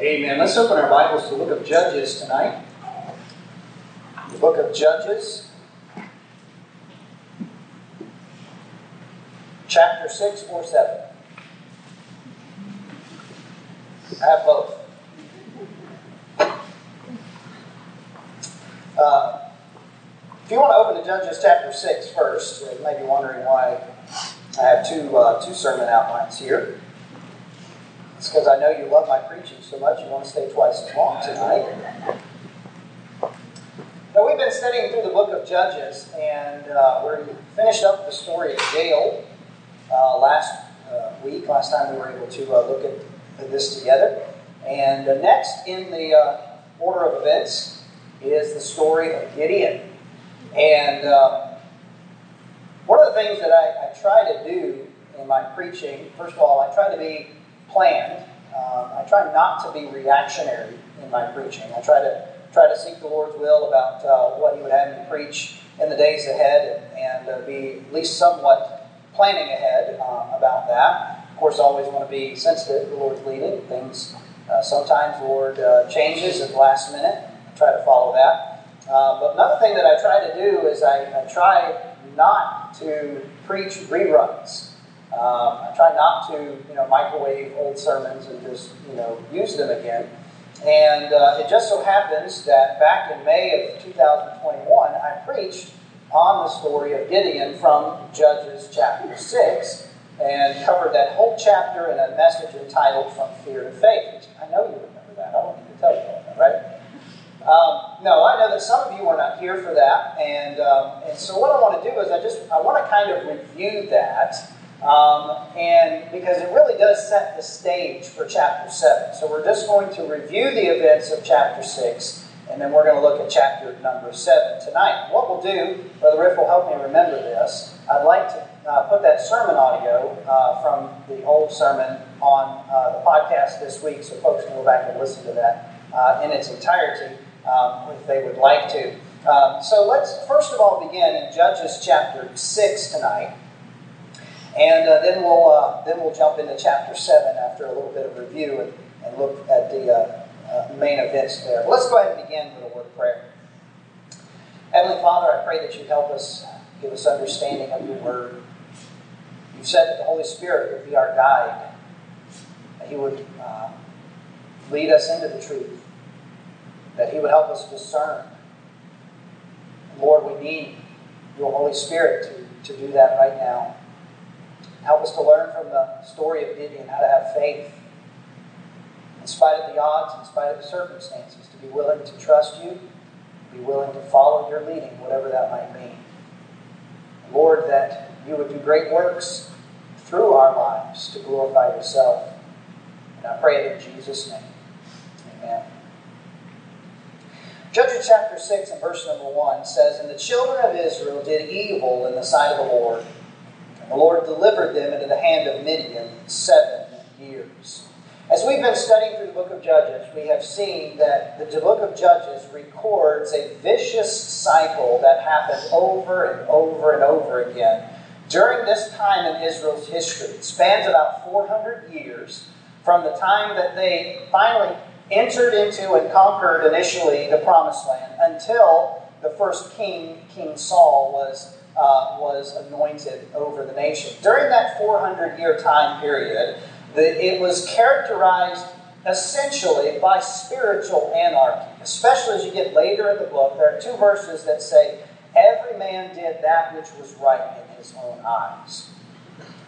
Amen. Let's open our Bibles to the book of Judges tonight. The book of Judges, chapter 6 or 7. I have both. Uh, if you want to open to Judges chapter 6 first, you may be wondering why I have two, uh, two sermon outlines here. It's because I know you love my preaching so much, you want to stay twice as long tonight. Now, we've been studying through the book of Judges, and uh, we finished up the story of Jael uh, last uh, week, last time we were able to uh, look at this together. And uh, next in the uh, order of events is the story of Gideon. And one of the things that I, I try to do in my preaching, first of all, I try to be planned. Um, I try not to be reactionary in my preaching. I try to try to seek the Lord's will about uh, what He would have me preach in the days ahead, and, and uh, be at least somewhat planning ahead uh, about that. Of course, I always want to be sensitive to the Lord's leading. Things uh, sometimes the Lord uh, changes at the last minute. I try to follow that. Uh, but another thing that I try to do is I, I try not to preach reruns. Um, I try not to, you know, microwave old sermons and just, you know, use them again. And uh, it just so happens that back in May of 2021, I preached on the story of Gideon from Judges chapter 6 and covered that whole chapter in a message entitled From Fear to Faith. I know you remember that. I don't need to tell you all that, right? Um, no, I know that some of you were not here for that, and um, and so what I want to do is I just I want to kind of review that um, and because it really does set the stage for chapter 7. So we're just going to review the events of chapter 6, and then we're going to look at chapter number 7 tonight. What we'll do, Brother Riff will help me remember this. I'd like to uh, put that sermon audio uh, from the old sermon on uh, the podcast this week so folks can go back and listen to that uh, in its entirety um, if they would like to. Um, so let's first of all begin in Judges chapter 6 tonight. And uh, then we'll uh, then we'll jump into chapter seven after a little bit of review and, and look at the uh, uh main events there. But let's go ahead and begin with a word of prayer. Heavenly Father, I pray that you help us, give us understanding of your word. You've said that the Holy Spirit would be our guide, that He would uh, lead us into the truth, that He would help us discern. Lord, we need your Holy Spirit to, to do that right now. Help us to learn from the story of Gideon how to have faith. In spite of the odds, in spite of the circumstances, to be willing to trust you, be willing to follow your leading, whatever that might mean. Lord, that you would do great works through our lives to glorify yourself. And I pray it in Jesus' name. Amen. Judges chapter 6 and verse number 1 says, And the children of Israel did evil in the sight of the Lord the Lord delivered them into the hand of Midian seven years. As we've been studying through the book of Judges, we have seen that the book of Judges records a vicious cycle that happened over and over and over again during this time in Israel's history. It spans about 400 years from the time that they finally entered into and conquered initially the promised land until the first king, King Saul, was uh, was anointed over the nation. During that 400 year time period, the, it was characterized essentially by spiritual anarchy, especially as you get later in the book. There are two verses that say, Every man did that which was right in his own eyes.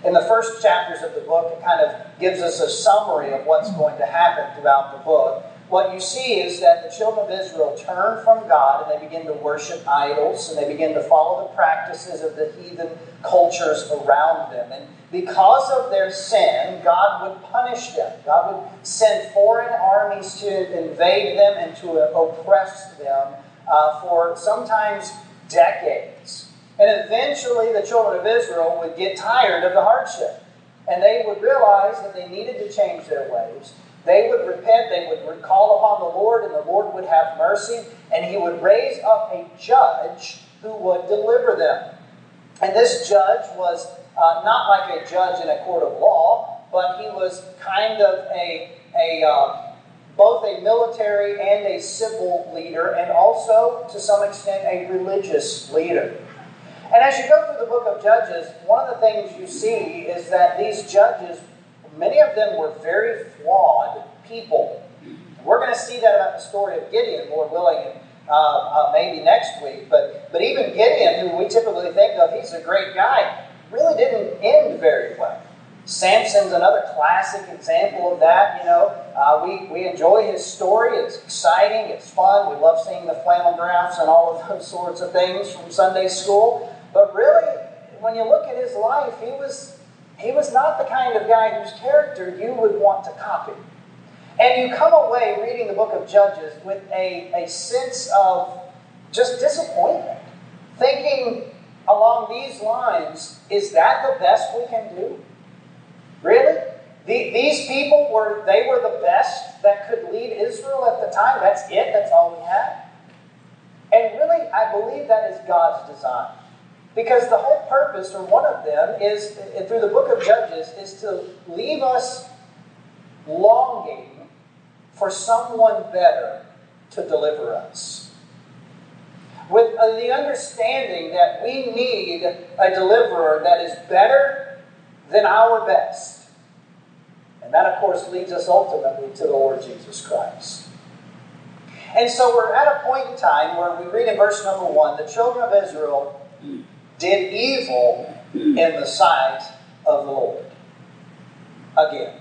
In the first chapters of the book, it kind of gives us a summary of what's going to happen throughout the book what you see is that the children of Israel turn from God and they begin to worship idols and they begin to follow the practices of the heathen cultures around them. And because of their sin, God would punish them. God would send foreign armies to invade them and to oppress them uh, for sometimes decades. And eventually, the children of Israel would get tired of the hardship. And they would realize that they needed to change their ways. They would repent, they would call upon the Lord, and the Lord would have mercy, and He would raise up a judge who would deliver them. And this judge was uh, not like a judge in a court of law, but he was kind of a, a uh, both a military and a civil leader, and also, to some extent, a religious leader. And as you go through the book of Judges, one of the things you see is that these judges, many of them were very flawed people. We're going to see that about the story of Gideon, Lord willing, uh, uh, maybe next week. But, but even Gideon, who we typically think of, he's a great guy, really didn't end very well. Samson's another classic example of that. You know, uh, we, we enjoy his story. It's exciting. It's fun. We love seeing the flannel graphs and all of those sorts of things from Sunday school. But really, when you look at his life, he was he was not the kind of guy whose character you would want to copy. And you come away reading the book of Judges with a, a sense of just disappointment, thinking along these lines, is that the best we can do? Really? The, these people were, they were the best that could lead Israel at the time. That's it, that's all we had. And really, I believe that is God's design. Because the whole purpose, or one of them, is through the book of Judges, is to leave us longing for someone better to deliver us. With uh, the understanding that we need a deliverer that is better than our best. And that, of course, leads us ultimately to the Lord Jesus Christ. And so we're at a point in time where we read in verse number one the children of Israel did evil in the sight of the Lord. Again.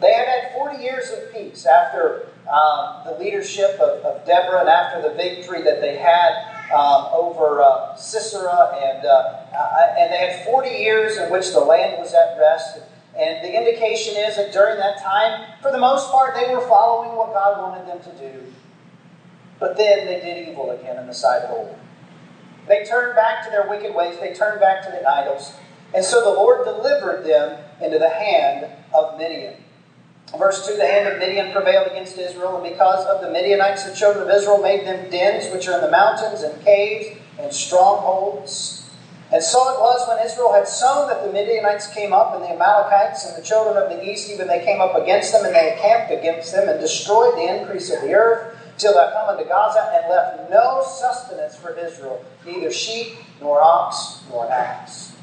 They had had 40 years of peace after um, the leadership of, of, Deborah and after the victory that they had um, over uh, Sisera, and, uh, uh, and they had 40 years in which the land was at rest. And the indication is that during that time, for the most part, they were following what God wanted them to do. But then they did evil again in the sight of the Lord. They turned back to their wicked ways, they turned back to the idols. And so the Lord delivered them into the hand of Midian. Verse 2 The hand of Midian prevailed against Israel, and because of the Midianites, the children of Israel made them dens which are in the mountains, and caves, and strongholds. And so it was when Israel had sown that the Midianites came up, and the Amalekites, and the children of the east, even they came up against them, and they encamped against them, and destroyed the increase of the earth, till they come unto Gaza, and left no sustenance for Israel, neither sheep, nor ox, nor ass.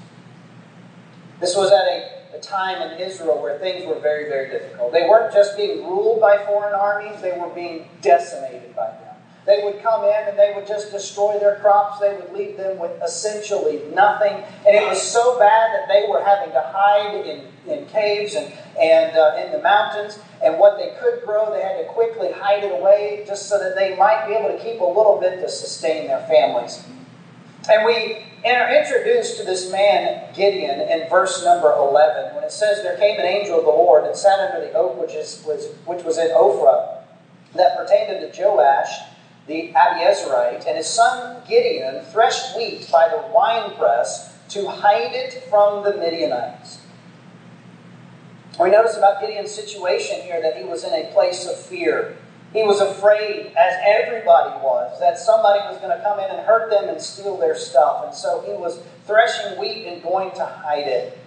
This was at a a time in Israel where things were very, very difficult. They weren't just being ruled by foreign armies, they were being decimated by. They would come in and they would just destroy their crops. They would leave them with essentially nothing. And it was so bad that they were having to hide in, in caves and, and uh, in the mountains. And what they could grow, they had to quickly hide it away just so that they might be able to keep a little bit to sustain their families. And we are introduced to this man, Gideon, in verse number 11, when it says, There came an angel of the Lord and sat under the oak which, is, was, which was in Ophrah, that pertained unto Joash the Abiezrite, and his son Gideon threshed wheat by the winepress to hide it from the Midianites. We notice about Gideon's situation here that he was in a place of fear. He was afraid, as everybody was, that somebody was going to come in and hurt them and steal their stuff. And so he was threshing wheat and going to hide it.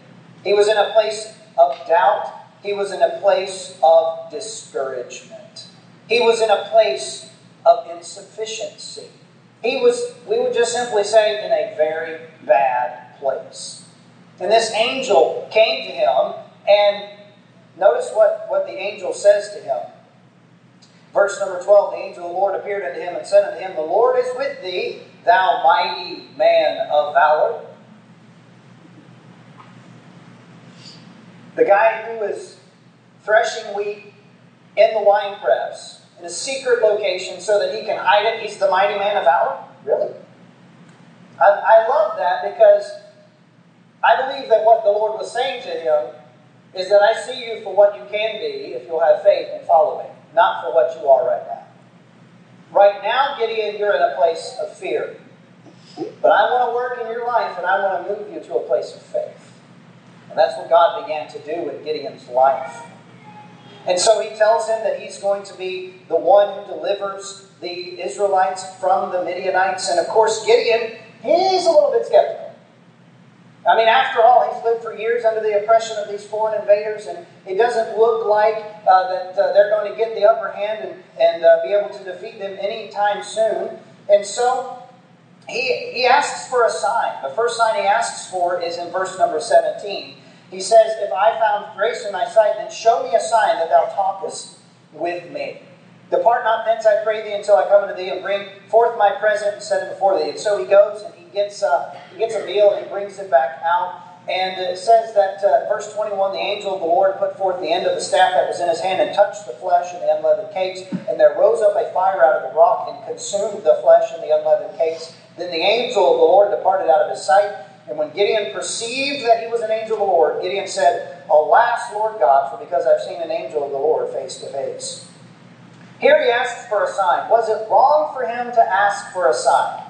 He was in a place of doubt. He was in a place of discouragement. He was in a place of insufficiency. He was, we would just simply say, in a very bad place. And this angel came to him, and notice what, what the angel says to him. Verse number 12 The angel of the Lord appeared unto him and said unto him, The Lord is with thee, thou mighty man of valor. The guy who is threshing wheat in the winepress in a secret location so that he can hide it, he's the mighty man of valor? Really? I, I love that because I believe that what the Lord was saying to him is that I see you for what you can be if you'll have faith and follow me not for what you are right now. Right now, Gideon, you're in a place of fear. But I want to work in your life and I want to move you to a place of faith. And that's what God began to do in Gideon's life. And so he tells him that he's going to be the one who delivers the Israelites from the Midianites. And of course, Gideon, he's a little bit skeptical. I mean, after all, he's lived for years under the oppression of these foreign invaders, and it doesn't look like uh, that uh, they're going to get the upper hand and, and uh, be able to defeat them anytime soon. And so he, he asks for a sign. The first sign he asks for is in verse number 17. He says, If I found grace in thy sight, then show me a sign that thou talkest with me. Depart not thence, I pray thee, until I come unto thee and bring forth my present and set it before thee. And so he goes and he gets, uh, he gets a meal and he brings it back out. And it says that, uh, verse 21, the angel of the Lord put forth the end of the staff that was in his hand and touched the flesh and the unleavened cakes. And there rose up a fire out of the rock and consumed the flesh and the unleavened cakes. Then the angel of the Lord departed out of his sight. And when Gideon perceived that he was an angel of the Lord, Gideon said, Alas, Lord God, for because I've seen an angel of the Lord face to face. Here he asks for a sign. Was it wrong for him to ask for a sign?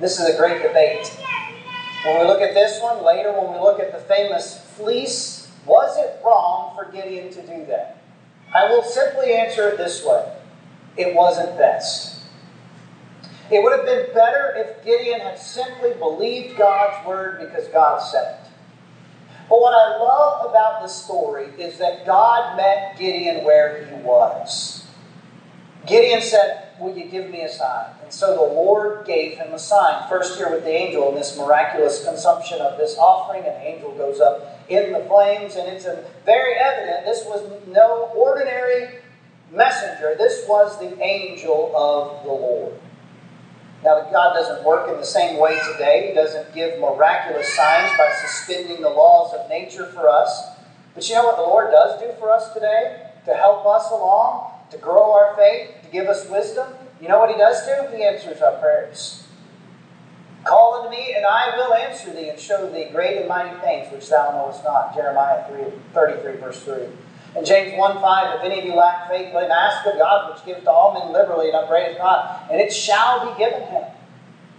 This is a great debate. When we look at this one, later when we look at the famous fleece, was it wrong for Gideon to do that? I will simply answer it this way it wasn't best. It would have been better if Gideon had simply believed God's word because God said it. But what I love about the story is that God met Gideon where he was. Gideon said, Will you give me a sign? And so the Lord gave him a sign. First, here with the angel in this miraculous consumption of this offering, the angel goes up in the flames, and it's very evident this was no ordinary messenger. This was the angel of the Lord. Now, that God doesn't work in the same way today. He doesn't give miraculous signs by suspending the laws of nature for us. But you know what the Lord does do for us today to help us along? to grow our faith, to give us wisdom. You know what He does do? He answers our prayers. Call unto me, and I will answer thee, and show thee great and mighty things which thou knowest not. Jeremiah 3, 33, verse 3. And James 1 5, if any of you lack faith, let him ask of God, which gives to all men liberally and upbraideth not, and it shall be given him.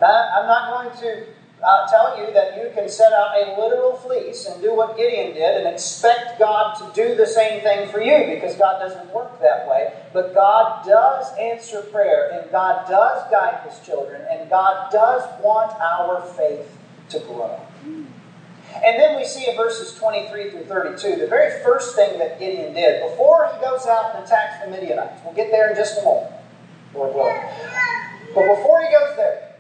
Now, I'm not going to uh, tell you that you can set out a literal fleece and do what Gideon did and expect God to do the same thing for you because God doesn't work that way. But God does answer prayer and God does guide his children and God does want our faith to grow. And then we see in verses 23 through 32, the very first thing that Gideon did before he goes out and attacks the Midianites. We'll get there in just a moment, Lord willing. But before he goes there,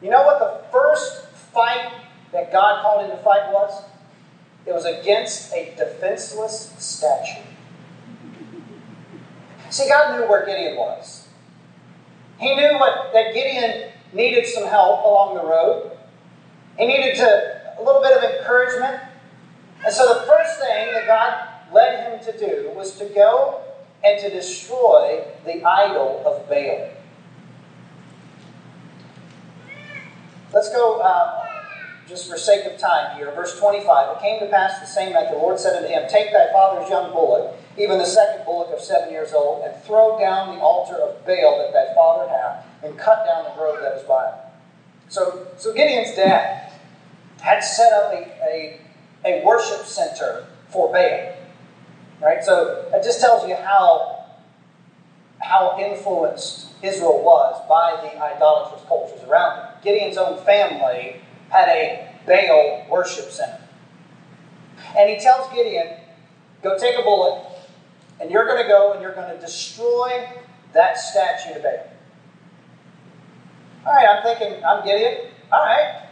you know what the first fight that God called him to fight was? It was against a defenseless statue. See, God knew where Gideon was. He knew what, that Gideon needed some help along the road. He needed to, a little bit of encouragement. And so the first thing that God led him to do was to go and to destroy the idol of Baal. Let's go, uh, just for sake of time here, verse 25. It came to pass the same night the Lord said unto him, Take thy father's young bullock, even the second bullock of seven years old, and throw down the altar of Baal that thy father hath, and cut down the grove that is by it. So, so Gideon's dad had set up a, a, a worship center for Baal. Right? So it just tells you how, how influenced Israel was by the idolatrous cultures around them. Gideon's own family had a Baal worship center. And he tells Gideon, go take a bullet, and you're going to go and you're going to destroy that statue to Baal. All right, I'm thinking, I'm Gideon. All right,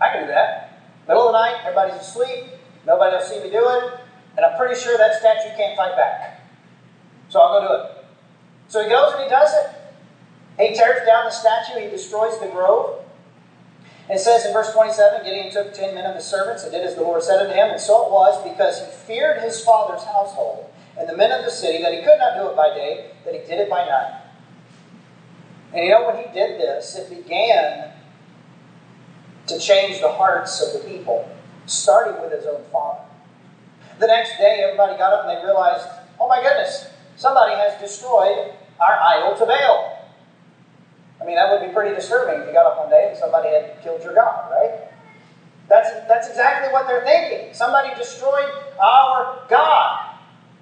I can do that. Middle of the night, everybody's asleep, nobody will see me do it, and I'm pretty sure that statue can't fight back. So I'll go do it. So he goes and he does it. He tears down the statue, he destroys the grove. And it says in verse 27 Gideon took ten men of his servants and did as the Lord said unto him. And so it was because he feared his father's household and the men of the city that he could not do it by day, that he did it by night. And you know, when he did this, it began to change the hearts of the people, starting with his own father. The next day, everybody got up and they realized, oh my goodness, somebody has destroyed our idol to Baal. I mean, that would be pretty disturbing if you got up one day and somebody had killed your God, right? That's, that's exactly what they're thinking. Somebody destroyed our God.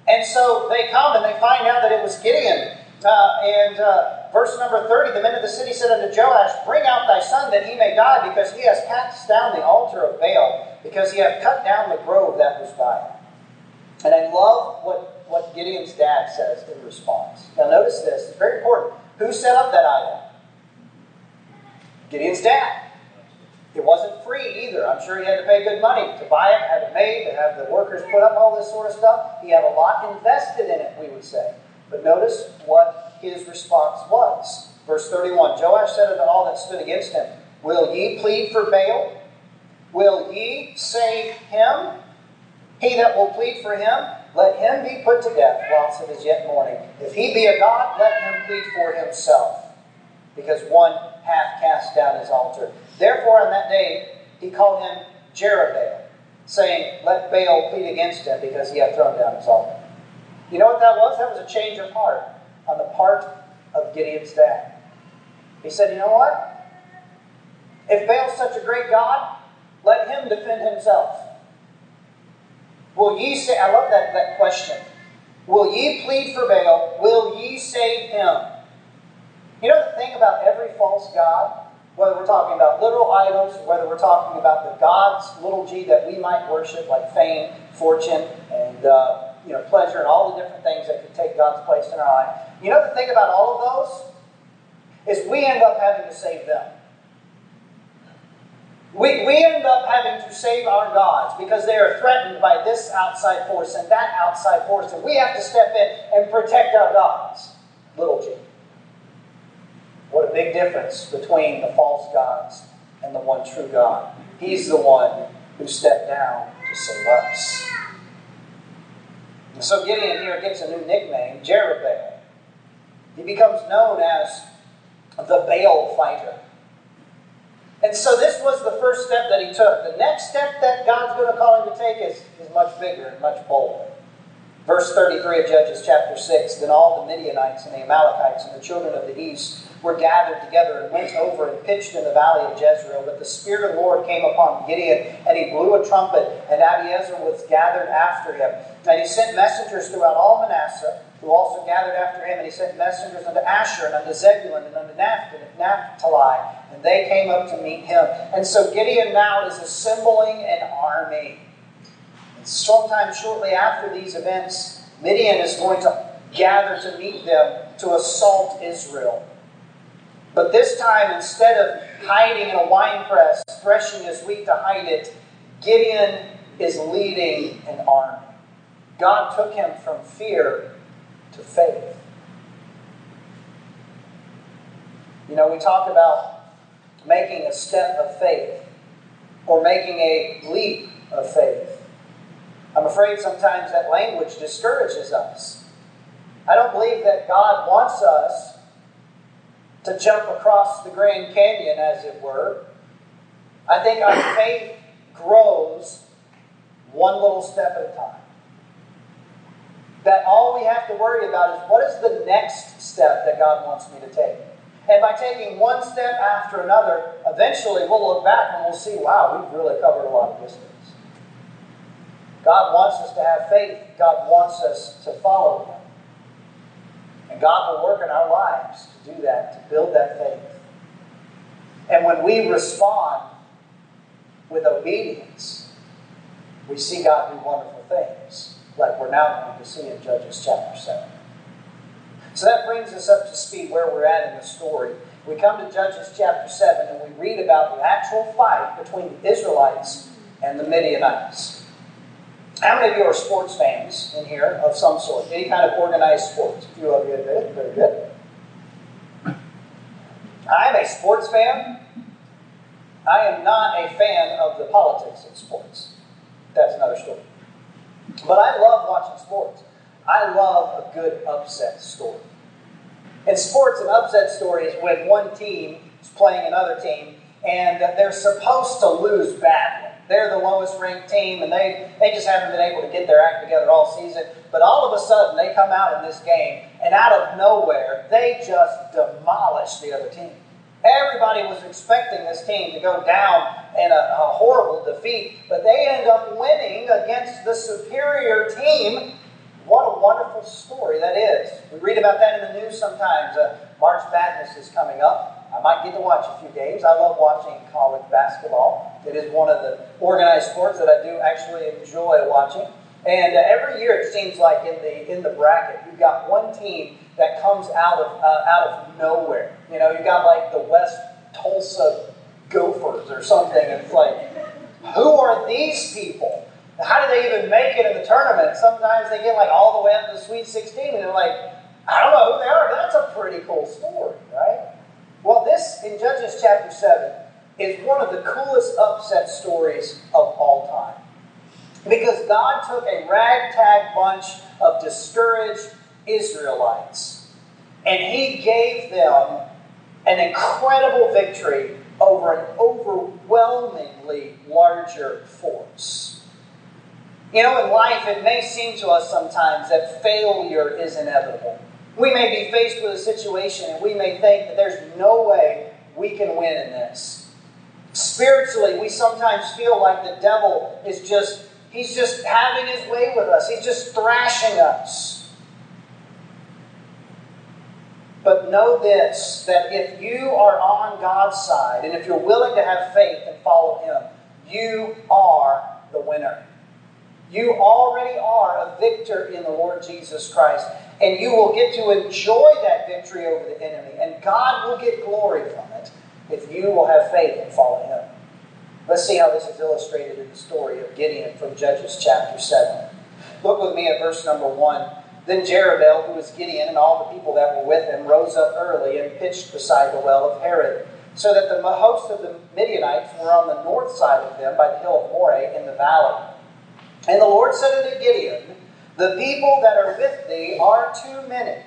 And so they come and they find out that it was Gideon. Uh, and uh, verse number 30 the men of the city said unto Joash, Bring out thy son that he may die, because he has cast down the altar of Baal, because he hath cut down the grove that was by him. And I love what, what Gideon's dad says in response. Now, notice this, it's very important. Who set up that idol? Gideon's dad. It wasn't free either. I'm sure he had to pay good money to buy it, have it made, to have the workers put up all this sort of stuff. He had a lot invested in it, we would say. But notice what his response was. Verse 31 Joash said unto all that stood against him, Will ye plead for Baal? Will ye save him? He that will plead for him, let him be put to death whilst it is yet morning. If he be a God, let him plead for himself, because one hath cast down his altar. Therefore, on that day, he called him Jerubbaal, saying, Let Baal plead against him, because he hath thrown down his altar. You know what that was? That was a change of heart on the part of Gideon's dad. He said, You know what? If Baal's such a great God, let him defend himself. Will ye say, I love that, that question. Will ye plead for Baal? Will ye save him? You know the thing about every false God? Whether we're talking about literal idols, whether we're talking about the gods, little g, that we might worship, like fame, fortune, and uh, you know, pleasure, and all the different things that could take God's place in our life. You know the thing about all of those? Is we end up having to save them. We, we end up having to save our gods because they are threatened by this outside force and that outside force, and we have to step in and protect our gods. Little g. What a big difference between the false gods and the one true God. He's the one who stepped down to save us. And so Gideon here gets a new nickname, Jerubbaal. He becomes known as the Baal fighter. And so this was the first step that he took. The next step that God's going to call him to take is, is much bigger and much bolder. Verse 33 of Judges chapter 6 Then all the Midianites and the Amalekites and the children of the east were gathered together and went over and pitched in the valley of Jezreel. But the Spirit of the Lord came upon Gideon, and he blew a trumpet, and Abiezer was gathered after him. And he sent messengers throughout all Manasseh, who also gathered after him, and he sent messengers unto Asher, and unto Zebulun, and unto Naphtali, and they came up to meet him. And so Gideon now is assembling an army. Sometime shortly after these events, Midian is going to gather to meet them to assault Israel. But this time, instead of hiding in a wine press, threshing his wheat to hide it, Gideon is leading an army. God took him from fear to faith. You know, we talk about making a step of faith or making a leap of faith. I'm afraid sometimes that language discourages us. I don't believe that God wants us to jump across the Grand Canyon, as it were. I think our faith grows one little step at a time. That all we have to worry about is what is the next step that God wants me to take? And by taking one step after another, eventually we'll look back and we'll see, wow, we've really covered a lot of distance. God wants us to have faith. God wants us to follow Him. And God will work in our lives to do that, to build that faith. And when we respond with obedience, we see God do wonderful things, like we're now going to see in Judges chapter 7. So that brings us up to speed where we're at in the story. We come to Judges chapter 7 and we read about the actual fight between the Israelites and the Midianites. How many of you are sports fans in here of some sort? Any kind of organized sports? A few of you it. Very good. I'm a sports fan. I am not a fan of the politics of sports. That's another story. But I love watching sports. I love a good upset story. In sports, an upset story is when one team is playing another team and they're supposed to lose badly. They're the lowest ranked team, and they, they just haven't been able to get their act together all season. But all of a sudden, they come out in this game, and out of nowhere, they just demolish the other team. Everybody was expecting this team to go down in a, a horrible defeat, but they end up winning against the superior team. What a wonderful story that is. We read about that in the news sometimes. Uh, March Madness is coming up. I might get to watch a few games. I love watching college basketball. It is one of the organized sports that I do actually enjoy watching. And uh, every year it seems like in the in the bracket, you've got one team that comes out of uh, out of nowhere. You know, you've got like the West Tulsa Gophers or something. It's like, who are these people? How do they even make it in the tournament? Sometimes they get like all the way up to the Sweet 16, and they're like, I don't know who they are. That's a pretty cool story, right? Well, this in Judges chapter 7 is one of the coolest upset stories of all time. Because God took a ragtag bunch of discouraged Israelites and He gave them an incredible victory over an overwhelmingly larger force. You know, in life, it may seem to us sometimes that failure is inevitable. We may be faced with a situation and we may think that there's no way we can win in this. Spiritually, we sometimes feel like the devil is just, he's just having his way with us, he's just thrashing us. But know this that if you are on God's side and if you're willing to have faith and follow Him, you are the winner. You already are a victor in the Lord Jesus Christ, and you will get to enjoy that victory over the enemy, and God will get glory from it if you will have faith and follow Him. Let's see how this is illustrated in the story of Gideon from Judges chapter 7. Look with me at verse number 1. Then Jerubbaal, who was Gideon, and all the people that were with him, rose up early and pitched beside the well of Harod, so that the host of the Midianites were on the north side of them by the hill of Moreh in the valley. And the Lord said unto Gideon, The people that are with thee are too many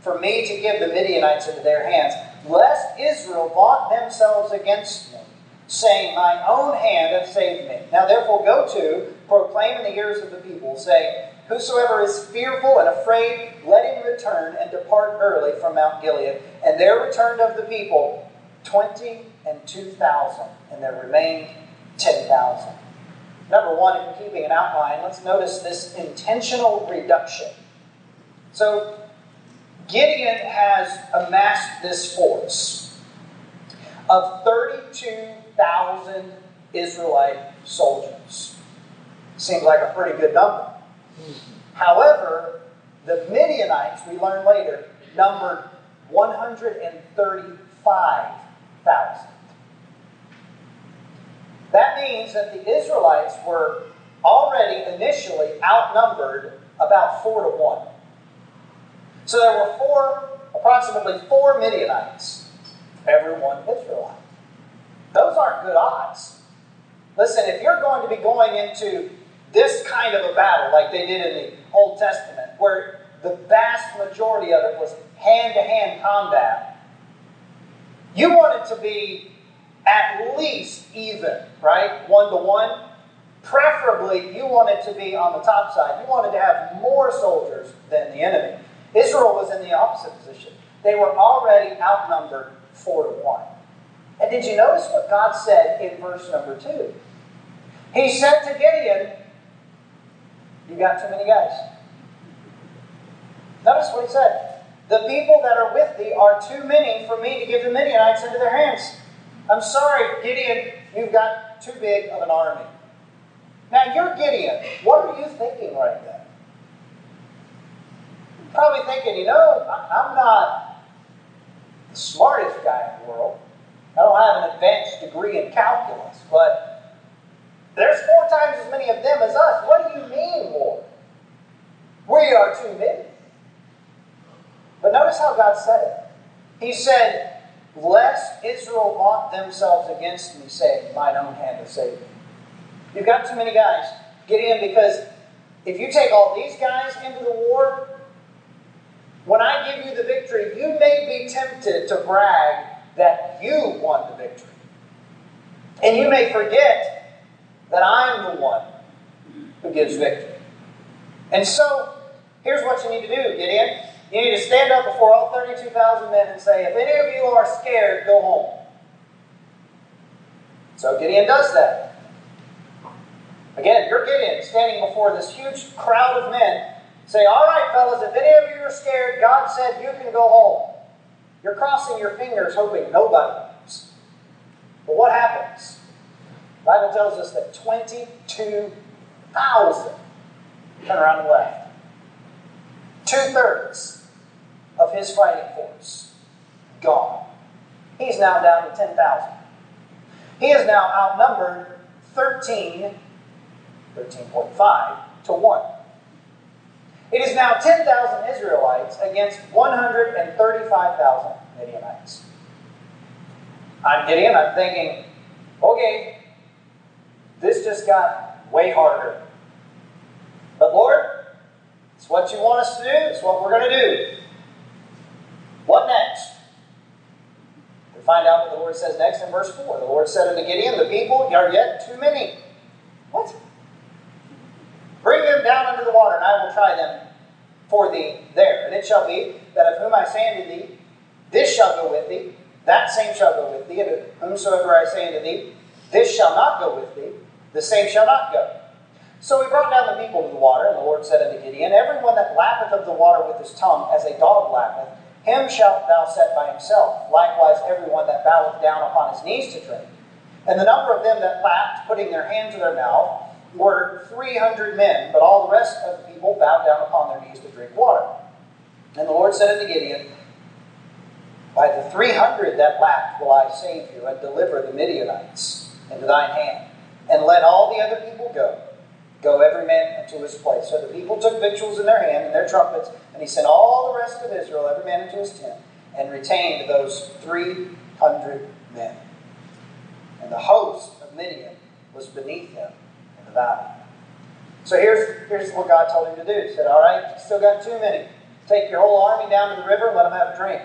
for me to give the Midianites into their hands, lest Israel vaunt themselves against me, saying, Mine own hand hath saved me. Now therefore go to, proclaim in the ears of the people, saying, Whosoever is fearful and afraid, let him return and depart early from Mount Gilead. And there returned of the people twenty and two thousand, and there remained ten thousand. Number one, in keeping an outline, let's notice this intentional reduction. So, Gideon has amassed this force of 32,000 Israelite soldiers. Seems like a pretty good number. Mm-hmm. However, the Midianites, we learn later, numbered 135,000. That means that the Israelites were already initially outnumbered about four to one. So there were four, approximately four Midianites, every one Israelite. Those aren't good odds. Listen, if you're going to be going into this kind of a battle, like they did in the Old Testament, where the vast majority of it was hand to hand combat, you want it to be at least even, right? One to one. Preferably, you want it to be on the top side. You wanted to have more soldiers than the enemy. Israel was in the opposite position. They were already outnumbered four to one. And did you notice what God said in verse number two? He said to Gideon, you got too many guys. Notice what he said. The people that are with thee are too many for me to give the Midianites into their hands. I'm sorry, Gideon, you've got too big of an army. Now, you're Gideon. What are you thinking right now? Probably thinking, you know, I'm not the smartest guy in the world. I don't have an advanced degree in calculus, but there's four times as many of them as us. What do you mean, Lord? We are too many. But notice how God said it. He said, Lest Israel vaunt themselves against me, saying, Mine own hand has saved me. You've got too many guys. Gideon because if you take all these guys into the war, when I give you the victory, you may be tempted to brag that you won the victory. And you may forget that I'm the one who gives victory. And so, here's what you need to do, Gideon. You need to stand up before all 32,000 men and say, If any of you are scared, go home. So Gideon does that. Again, you're Gideon standing before this huge crowd of men. Say, All right, fellas, if any of you are scared, God said you can go home. You're crossing your fingers hoping nobody moves. But what happens? The Bible tells us that 22,000 turn around and left. Two thirds of his fighting force gone. He's now down to 10,000. He is now outnumbered 13, 13.5 to 1. It is now 10,000 Israelites against 135,000 Midianites. I'm Gideon, I'm thinking, okay, this just got way harder. But Lord, it's what you want us to do, it's what we're going to do. What next? We find out what the Lord says next in verse 4. The Lord said unto Gideon, The people are yet too many. What? Bring them down under the water, and I will try them for thee there. And it shall be that of whom I say unto thee, This shall go with thee, that same shall go with thee, and whomsoever I say unto thee, This shall not go with thee, the same shall not go. So he brought down the people to the water, and the Lord said unto Gideon, Everyone that lappeth of the water with his tongue, as a dog lappeth, him shalt thou set by himself. Likewise, everyone that boweth down upon his knees to drink. And the number of them that lapped, putting their hand to their mouth, were 300 men, but all the rest of the people bowed down upon their knees to drink water. And the Lord said unto Gideon, By the 300 that lapped will I save you, and deliver the Midianites into thine hand. And let all the other people go. Go every man into his place. So the people took victuals in their hand and their trumpets, and he sent all the rest of Israel, every man into his tent, and retained those 300 men. And the host of Midian was beneath them in the valley. So here's, here's what God told him to do. He said, All right, still got too many. Take your whole army down to the river and let them have a drink.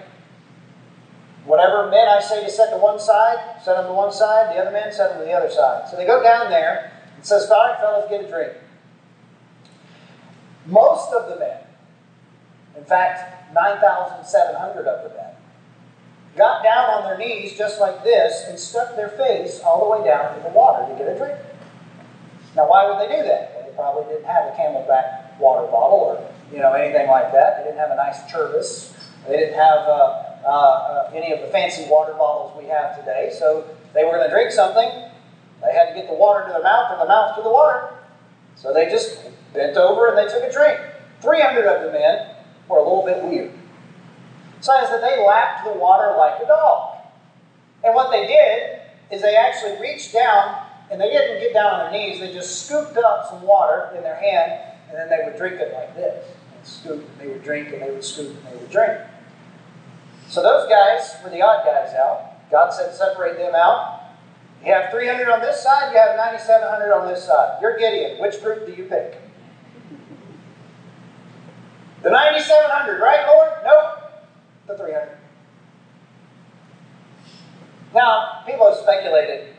Whatever men I say to set to one side, set them to one side. The other men set them to the other side. So they go down there and says, right, fellas, get a drink. Most of the men, in fact, 9,700 of the men, got down on their knees just like this and stuck their face all the way down into the water to get a drink. Now, why would they do that? Well, they probably didn't have a camelback water bottle or you know anything like that. They didn't have a nice Chirvis. They didn't have uh, uh, uh, any of the fancy water bottles we have today. So they were going to drink something. They had to get the water to their mouth and the mouth to the water. So they just bent over and they took a drink. 300 of the men were a little bit weird. As that they lapped the water like a dog. And what they did is they actually reached down and they didn't get down on their knees. They just scooped up some water in their hand and then they would drink it like this. And scoop and they would drink and they would scoop and they would drink. So those guys were the odd guys out. God said separate them out. You have 300 on this side, you have 9,700 on this side. You're Gideon. Which group do you pick? The 9,700, right, Lord? Nope. The 300. Now, people have speculated,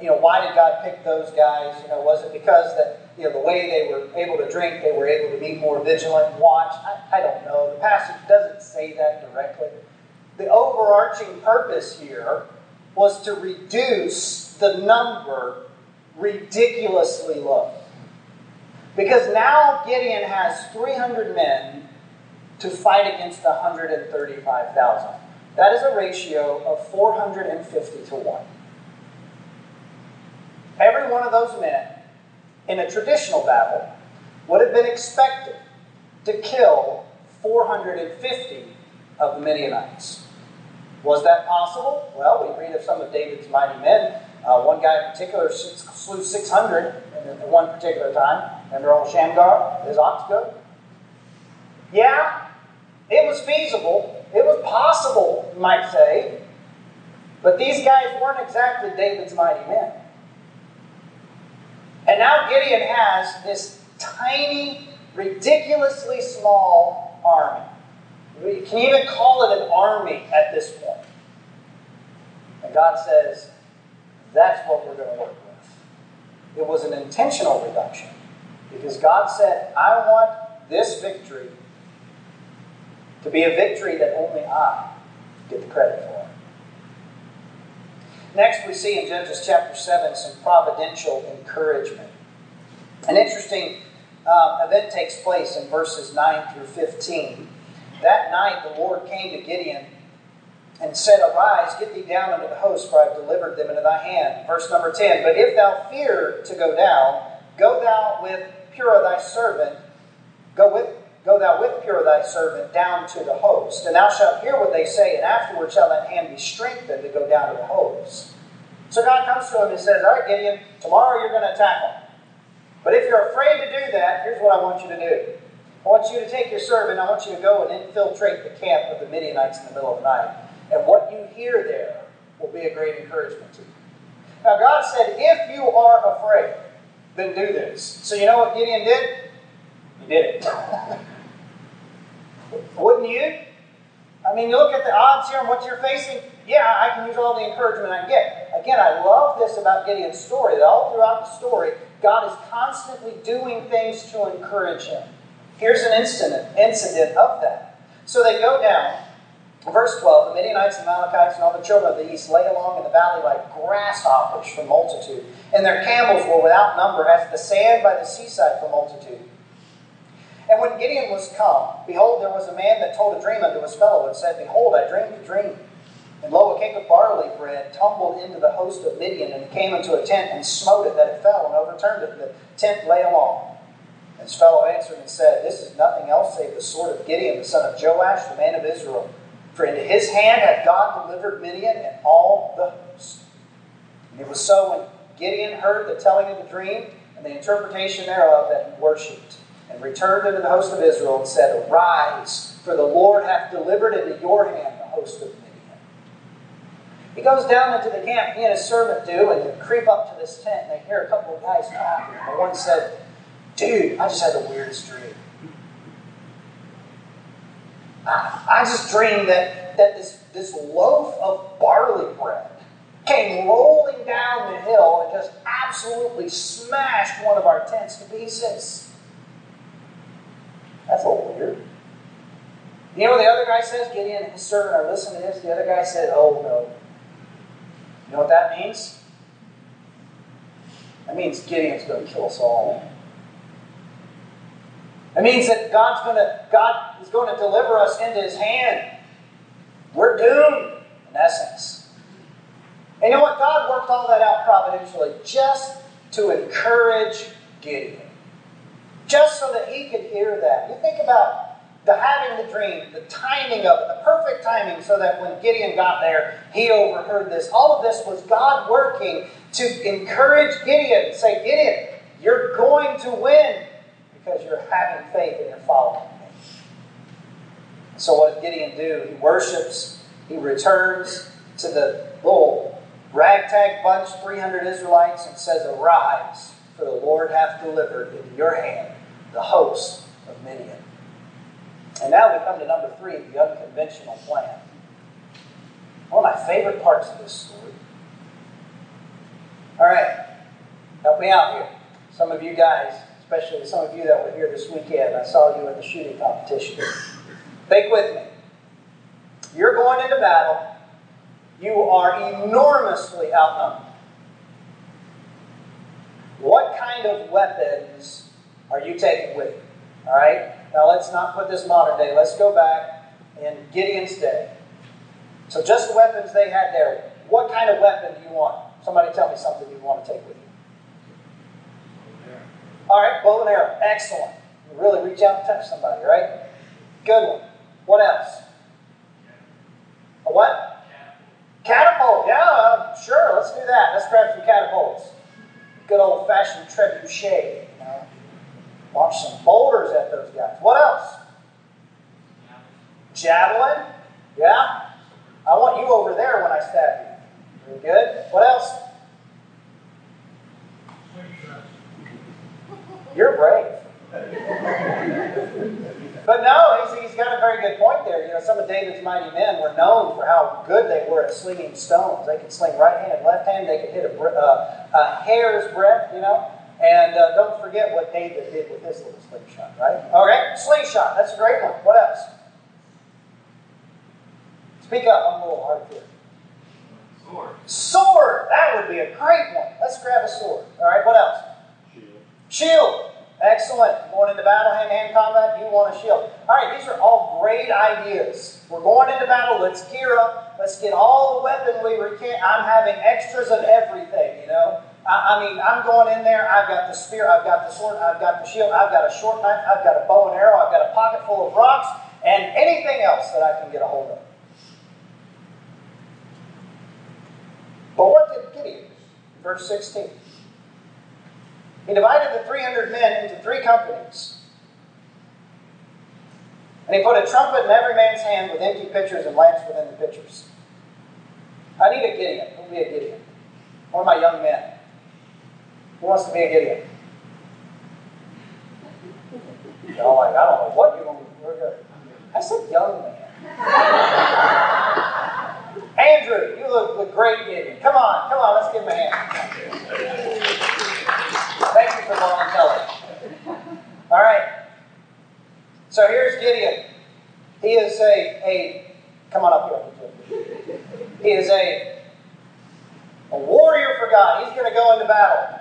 you know, why did God pick those guys? You know, was it because that, you know, the way they were able to drink, they were able to be more vigilant and watch? I, I don't know. The passage doesn't say that directly. The overarching purpose here was to reduce the number ridiculously low. Because now Gideon has 300 men to fight against 135,000. That is a ratio of 450 to 1. Every one of those men in a traditional battle would have been expected to kill 450 of the Midianites. Was that possible? Well, we read of some of David's mighty men. Uh, one guy in particular slew 600 at one particular time. Remember old Shamgar, his ox goad? Yeah, it was feasible. It was possible, you might say. But these guys weren't exactly David's mighty men. And now Gideon has this tiny, ridiculously small army. We can even call it an army at this point. And God says, that's what we're going to work with. It was an intentional reduction because God said, I want this victory to be a victory that only I get the credit for. Next, we see in Judges chapter 7 some providential encouragement. An interesting um, event takes place in verses 9 through 15. That night, the Lord came to Gideon and said, Arise, get thee down unto the host, for I have delivered them into thy hand. Verse number 10 But if thou fear to go down, go thou with Purah thy servant, go with Go thou with Purah thy servant down to the host, and thou shalt hear what they say, and afterward shall that hand be strengthened to go down to the host. So God comes to him and says, All right, Gideon, tomorrow you're going to attack them. But if you're afraid to do that, here's what I want you to do. I want you to take your servant, I want you to go and infiltrate the camp of the Midianites in the middle of the night. And what you hear there will be a great encouragement to you. Now, God said, if you are afraid, then do this. So, you know what Gideon did? He did it. Wouldn't you? I mean, you look at the odds here and what you're facing. Yeah, I can use all the encouragement I can get. Again, I love this about Gideon's story. That all throughout the story, God is constantly doing things to encourage him. Here's an incident, incident of that. So they go down. Verse 12 The Midianites and Amalekites and all the children of the east lay along in the valley like grasshoppers for multitude, and their camels were without number, as the sand by the seaside for multitude. And when Gideon was come, behold, there was a man that told a dream unto his fellow, and said, Behold, I dreamed a dream. And lo, a cake of barley bread tumbled into the host of Midian, and came into a tent, and smote it, that it fell, and overturned it, and the tent lay along. His fellow answered and said, This is nothing else save the sword of Gideon, the son of Joash, the man of Israel. For into his hand had God delivered Midian and all the host. And it was so when Gideon heard the telling of the dream and the interpretation thereof that he worshipped and returned unto the host of Israel and said, Arise, for the Lord hath delivered into your hand the host of Midian. He goes down into the camp, he and his servant do, and they creep up to this tent, and they hear a couple of guys talking. And one said, Dude, I just had the weirdest dream. I, I just dreamed that, that this, this loaf of barley bread came rolling down the hill and just absolutely smashed one of our tents to pieces. That's a little weird. You know what the other guy says? Gideon and his servant are listening to this. The other guy said, Oh no. You know what that means? That means Gideon's going to kill us all. It means that God's to God is going to deliver us into His hand. We're doomed, in essence. And you know what? God worked all that out providentially just to encourage Gideon just so that he could hear that. You think about the having the dream, the timing of it, the perfect timing, so that when Gideon got there, he overheard this. All of this was God working to encourage Gideon, say, Gideon, you're going to win because you're having faith and you're following me. So what did Gideon do? He worships, he returns to the little ragtag bunch, 300 Israelites, and says, Arise, for the Lord hath delivered into your hand the host of Midian. And now we come to number three, the unconventional plan. One of my favorite parts of this story. All right, help me out here. Some of you guys, especially some of you that were here this weekend, I saw you in the shooting competition. Think with me. You're going into battle. You are enormously outnumbered. What kind of weapons are you taking with you? All right? Now let's not put this modern day. Let's go back in Gideon's day. So just the weapons they had there. What kind of weapon do you want? Somebody tell me something you want to take with you. All right, bow and arrow. Excellent. You really reach out and touch somebody, right? Good one. What else? A what? Catapult. Yeah, sure. Let's do that. Let's grab some catapults. Good old fashioned trebuchet. You know? Launch some boulders at those guys. What else? Javelin. Yeah. I want you over there when I stab you. Very good. What else? You're brave. but no, he's, he's got a very good point there. You know, some of David's mighty men were known for how good they were at slinging stones. They could sling right hand, left hand. They could hit a, uh, a hair's breadth. You know, and uh, don't forget what David did with his little slingshot, right? All right, slingshot. That's a great one. What else? Speak up. I'm a little hard here. Sword. Sword. That would be a great one. Let's grab a sword. All right, what else? Shield. Excellent. Going into battle, hand to hand combat, you want a shield. All right, these are all great ideas. We're going into battle. Let's gear up. Let's get all the weaponry we can. I'm having extras of everything, you know. I, I mean, I'm going in there. I've got the spear. I've got the sword. I've got the shield. I've got a short knife. I've got a bow and arrow. I've got a pocket full of rocks and anything else that I can get a hold of. But what did Gideon? Verse 16. He divided the 300 men into three companies. And he put a trumpet in every man's hand with empty pitchers and lamps within the pitchers. I need a Gideon. Who will be a Gideon? One of my young men. Who wants to be a Gideon? Y'all like, I don't know what you're going to do. I said young man. Andrew, you look, look great, Gideon. Come on, come on, let's give him a hand. All right. So here's Gideon. He is a, a come on up here. He is a, a warrior for God. He's going to go into battle.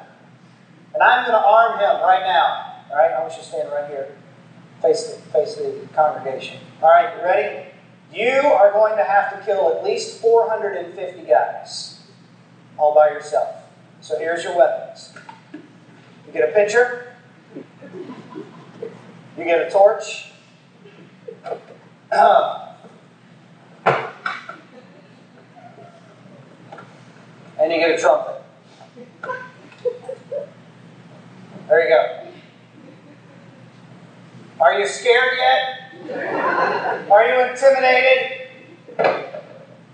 And I'm going to arm him right now. All right, I want you to stand right here. Face the, face the congregation. All right, you ready? You are going to have to kill at least 450 guys all by yourself. So here's your weapons. Get a pitcher, you get a torch, and you get a trumpet. There you go. Are you scared yet? Are you intimidated?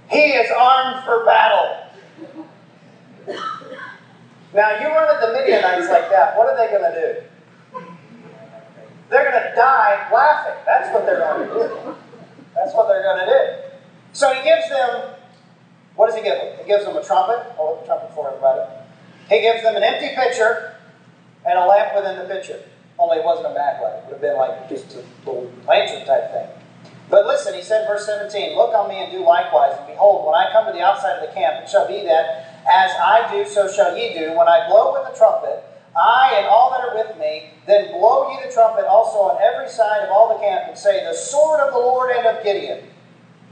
He is armed for battle. Now, you run at the Midianites like that, what are they going to do? They're going to die laughing. That's what they're going to do. That's what they're going to do. So he gives them, what does he give them? He gives them a trumpet. Hold the trumpet for everybody. He gives them an empty pitcher and a lamp within the pitcher. Only it wasn't a backlight. It would have been like just a little lantern type thing. But listen, he said, verse 17, Look on me and do likewise. And behold, when I come to the outside of the camp, it shall be that as I do, so shall ye do. When I blow with the trumpet, I and all that are with me, then blow ye the trumpet also on every side of all the camp, and say, The sword of the Lord and of Gideon.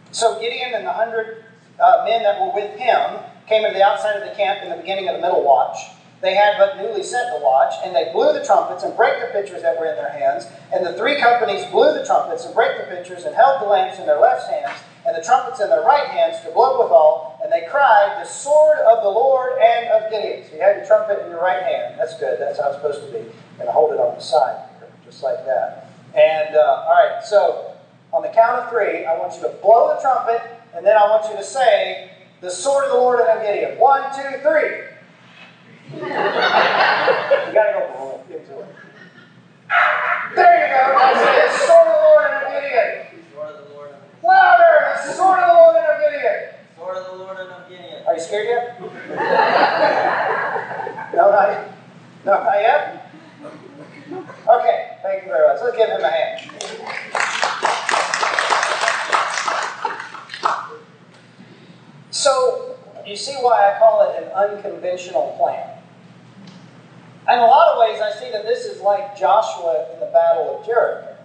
So Gideon and the hundred uh, men that were with him came into the outside of the camp in the beginning of the middle watch. They had but newly set the watch, and they blew the trumpets and brake the pitchers that were in their hands. And the three companies blew the trumpets and brake the pitchers and held the lamps in their left hands and the trumpets in their right hands to blow withal. And they cried, The sword of the Lord and of Gideon. So you have your trumpet in your right hand. That's good. That's how it's supposed to be. You're hold it on the side just like that. And uh, all right, so on the count of three, I want you to blow the trumpet, and then I want you to say, The sword of the Lord and of Gideon. One, two, three There you go. Sword of the Lord and. Sword of the Lord and sword of the Lord and of Gideon. Sword of the Lord and of Gideon. Are you scared yet? no, not yet. No. Okay, thank you very much. Let's give him a hand. So, you see why I call it an unconventional plan. In a lot of ways, I see that this is like Joshua in the Battle of Jericho.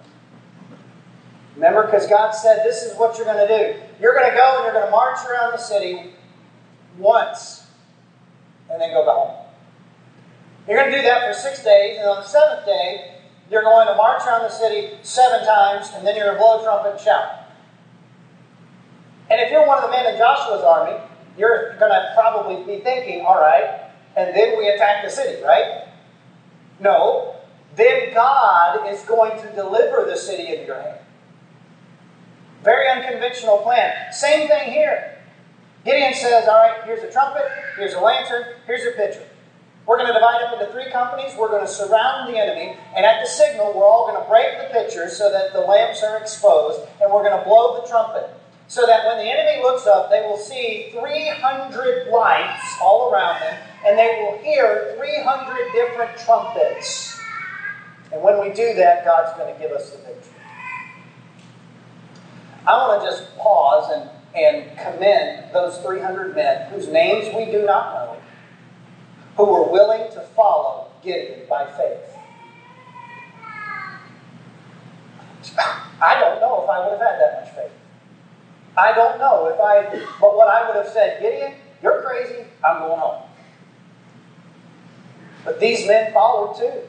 Remember, because God said, This is what you're going to do. You're going to go and you're going to march around the city once and then go back home. You're going to do that for six days, and on the seventh day, you're going to march around the city seven times, and then you're going to blow a trumpet and shout. And if you're one of the men in Joshua's army, you're going to probably be thinking, all right, and then we attack the city, right? No. Then God is going to deliver the city into your hand. Very unconventional plan. Same thing here. Gideon says, All right, here's a trumpet, here's a lantern, here's a pitcher. We're going to divide up into three companies. We're going to surround the enemy. And at the signal, we're all going to break the pitchers so that the lamps are exposed. And we're going to blow the trumpet so that when the enemy looks up, they will see 300 lights all around them, and they will hear 300 different trumpets. And when we do that, God's going to give us the victory. I want to just pause and, and commend those 300 men whose names we do not know, who were willing to follow Gideon by faith. I don't know if I would have had that much faith. I don't know if I, but what I would have said, Gideon, you're crazy, I'm going home. But these men followed too.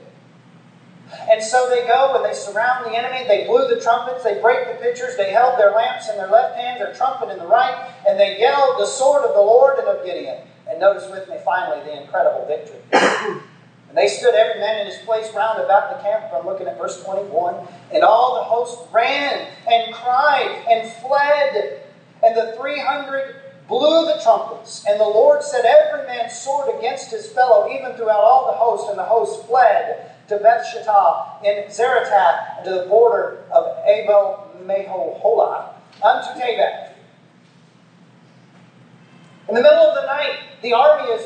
And so they go and they surround the enemy. They blew the trumpets. They break the pitchers. They held their lamps in their left hand, their trumpet in the right, and they yelled the sword of the Lord and of Gideon. And notice with me finally the incredible victory. And they stood every man in his place round about the camp. I'm looking at verse 21. And all the host ran and cried and fled. And the 300 blew the trumpets. And the Lord set every man's sword against his fellow, even throughout all the host. And the host fled to Beth Shittah in Zaretath, and to the border of Abel Meholah, unto Tabeth. In the middle of the night, the army is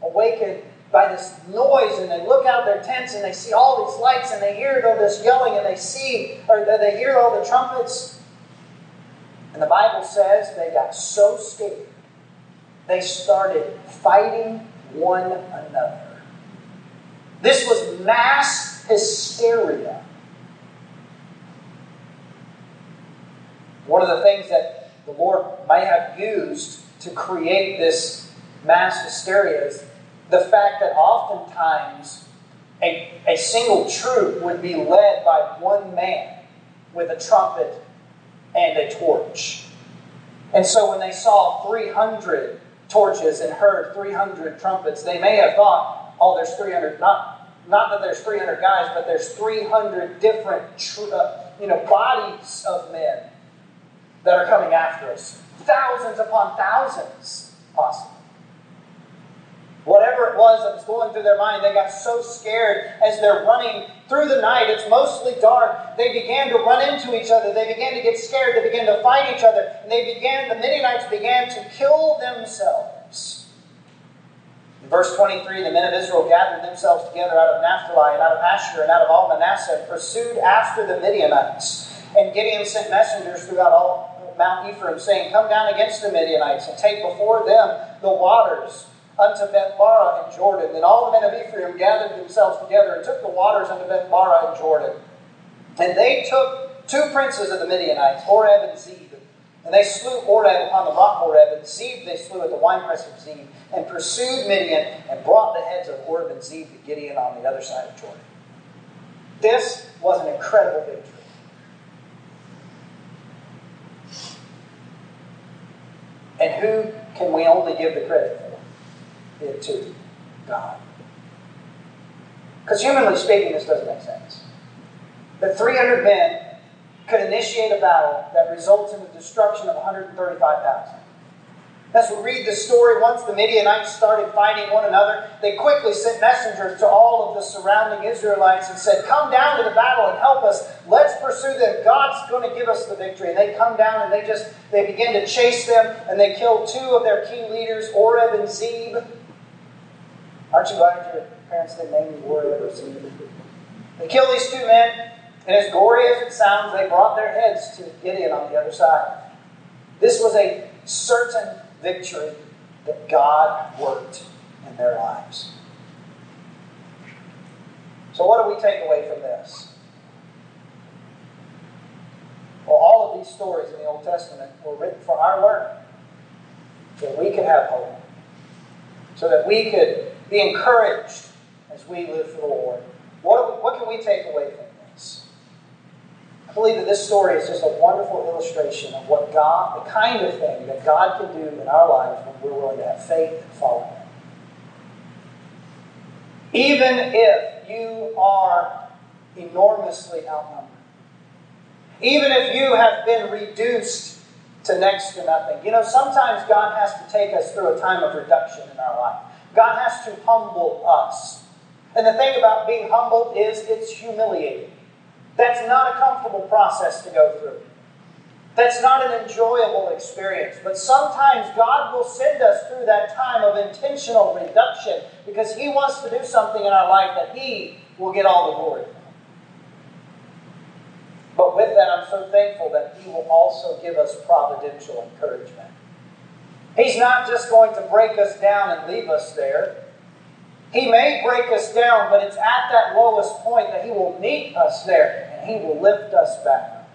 awakened by this noise, and they look out their tents and they see all these lights, and they hear all this yelling, and they see, or they hear all the trumpets. And the Bible says they got so scared, they started fighting one another. This was mass hysteria. One of the things that the Lord may have used to create this mass hysteria is the fact that oftentimes a, a single troop would be led by one man with a trumpet and a torch. And so when they saw 300 torches and heard 300 trumpets, they may have thought, oh, there's 300, not, not that there's 300 guys, but there's 300 different, tr- uh, you know, bodies of men that are coming after us. Thousands upon thousands, possibly. Was that was going through their mind, they got so scared as they're running through the night. It's mostly dark. They began to run into each other. They began to get scared. They began to fight each other. And they began, the Midianites began to kill themselves. In verse 23, the men of Israel gathered themselves together out of Naphtali and out of Asher and out of all Manasseh and pursued after the Midianites. And Gideon sent messengers throughout all Mount Ephraim, saying, Come down against the Midianites and take before them the waters unto Bethbara in Jordan. Then all the men of Ephraim gathered themselves together and took the waters unto Bethbara in Jordan. And they took two princes of the Midianites, Oreb and Zeb. And they slew Oreb upon the rock Oreb, and Zeb they slew at the winepress of Zeb, and pursued Midian, and brought the heads of Oreb and Zeb to Gideon on the other side of Jordan. This was an incredible victory. And who can we only give the credit for? It to God. Because humanly speaking, this doesn't make sense. The 300 men could initiate a battle that results in the destruction of 135,000. As we read the story, once the Midianites started fighting one another, they quickly sent messengers to all of the surrounding Israelites and said, Come down to the battle and help us. Let's pursue them. God's going to give us the victory. And they come down and they just they begin to chase them and they kill two of their key leaders, Oreb and Zeb. Aren't you glad your parents didn't name you Oreb or Zeb? They kill these two men. And as gory as it sounds, they brought their heads to Gideon on the other side. This was a certain victory that God worked in their lives. So, what do we take away from this? Well, all of these stories in the Old Testament were written for our learning, so that we could have hope, so that we could be encouraged as we live for the Lord. What, what can we take away from this? I believe that this story is just a wonderful illustration of what God, the kind of thing that God can do in our lives when we're willing to have faith and follow Him. Even if you are enormously outnumbered, even if you have been reduced to next to nothing. You know, sometimes God has to take us through a time of reduction in our life. God has to humble us. And the thing about being humbled is it's humiliating. That's not a comfortable process to go through. That's not an enjoyable experience. But sometimes God will send us through that time of intentional reduction because He wants to do something in our life that He will get all the glory from. But with that, I'm so thankful that He will also give us providential encouragement. He's not just going to break us down and leave us there. He may break us down, but it's at that lowest point that He will meet us there and He will lift us back.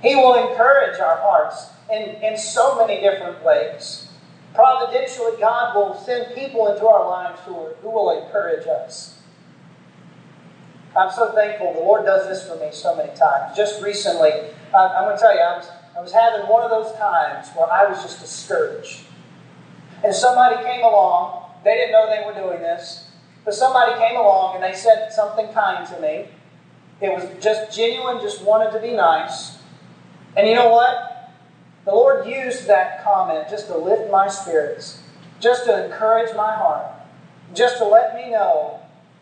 He will encourage our hearts in, in so many different ways. Providentially, God will send people into our lives who, are, who will encourage us. I'm so thankful. The Lord does this for me so many times. Just recently, I'm going to tell you, I was, I was having one of those times where I was just discouraged. And somebody came along. They didn't know they were doing this. But somebody came along and they said something kind to me. It was just genuine, just wanted to be nice. And you know what? The Lord used that comment just to lift my spirits, just to encourage my heart, just to let me know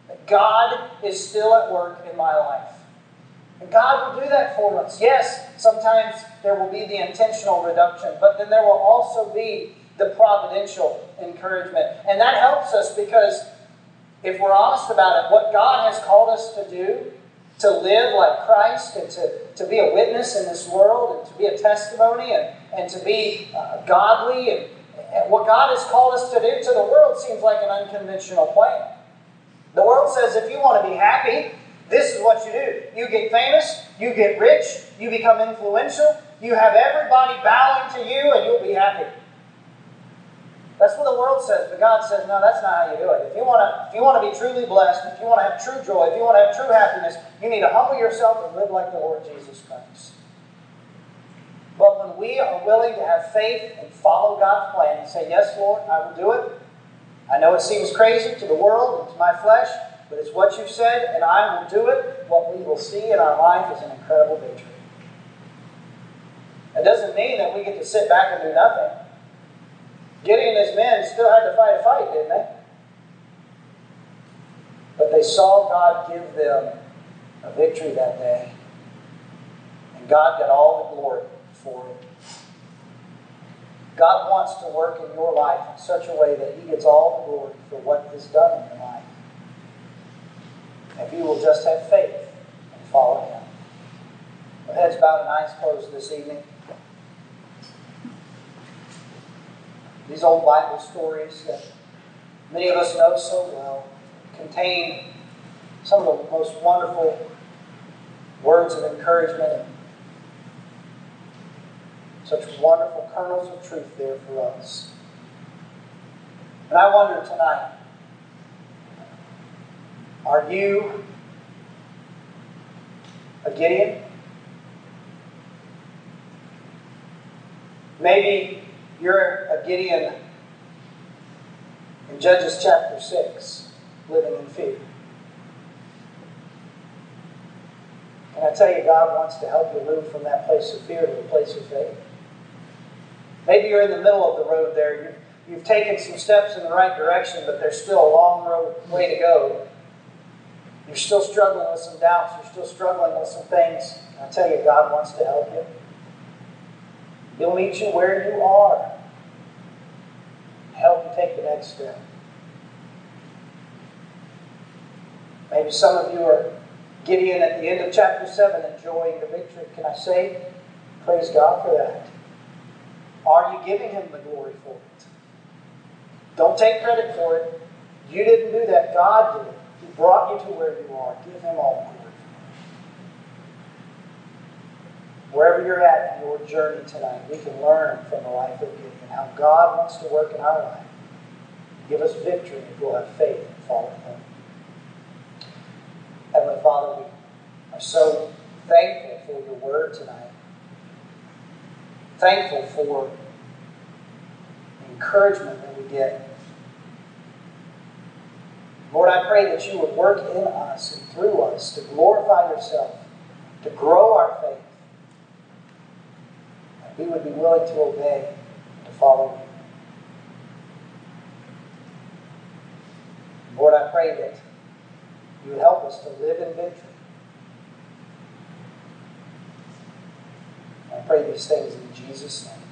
that God is still at work in my life. And God will do that for us. Yes, sometimes there will be the intentional reduction, but then there will also be the providential encouragement. And that helps us because if we're honest about it, what God has called us to do, to live like Christ and to, to be a witness in this world and to be a testimony and, and to be uh, godly and, and what God has called us to do to the world seems like an unconventional plan. The world says if you want to be happy, this is what you do. You get famous, you get rich, you become influential, you have everybody bowing to you, and you'll be happy. That's what the world says, but God says, no, that's not how you do it. If you want to, if you want to be truly blessed, if you want to have true joy, if you want to have true happiness, you need to humble yourself and live like the Lord Jesus Christ. But when we are willing to have faith and follow God's plan and say, Yes, Lord, I will do it. I know it seems crazy to the world and to my flesh, but it's what you've said, and I will do it. What we will see in our life is an incredible victory. It doesn't mean that we get to sit back and do nothing. Gideon and his men still had to fight a fight, didn't they? But they saw God give them a victory that day. And God got all the glory for it. God wants to work in your life in such a way that He gets all the glory for what is done in your life. If you will just have faith and follow Him. With heads bowed and eyes closed this evening. These old Bible stories that many of us know so well contain some of the most wonderful words of encouragement and such wonderful kernels of truth there for us. And I wonder tonight are you a Gideon? Maybe you're a Gideon in Judges chapter 6, living in fear. And I tell you, God wants to help you move from that place of fear to a place of faith. Maybe you're in the middle of the road there. You've, you've taken some steps in the right direction, but there's still a long road, way to go. You're still struggling with some doubts. You're still struggling with some things. I tell you, God wants to help you. He'll meet you where you are. Help you take the next step. Maybe some of you are Gideon at the end of chapter 7 enjoying the victory. Can I say, praise God for that? Are you giving him the glory for it? Don't take credit for it. You didn't do that. God did. He brought you to where you are. Give him all the glory Wherever you're at in your journey tonight, we can learn from the life of Gideon how God wants to work in our life. Give us victory if we'll have faith and follow him. Heavenly Father, we are so thankful for your word tonight. Thankful for encouragement that we get. Lord, I pray that you would work in us and through us to glorify yourself, to grow our faith. We would be willing to obey, to follow you. Lord, I pray that you would help us to live in victory. I pray these things in Jesus' name.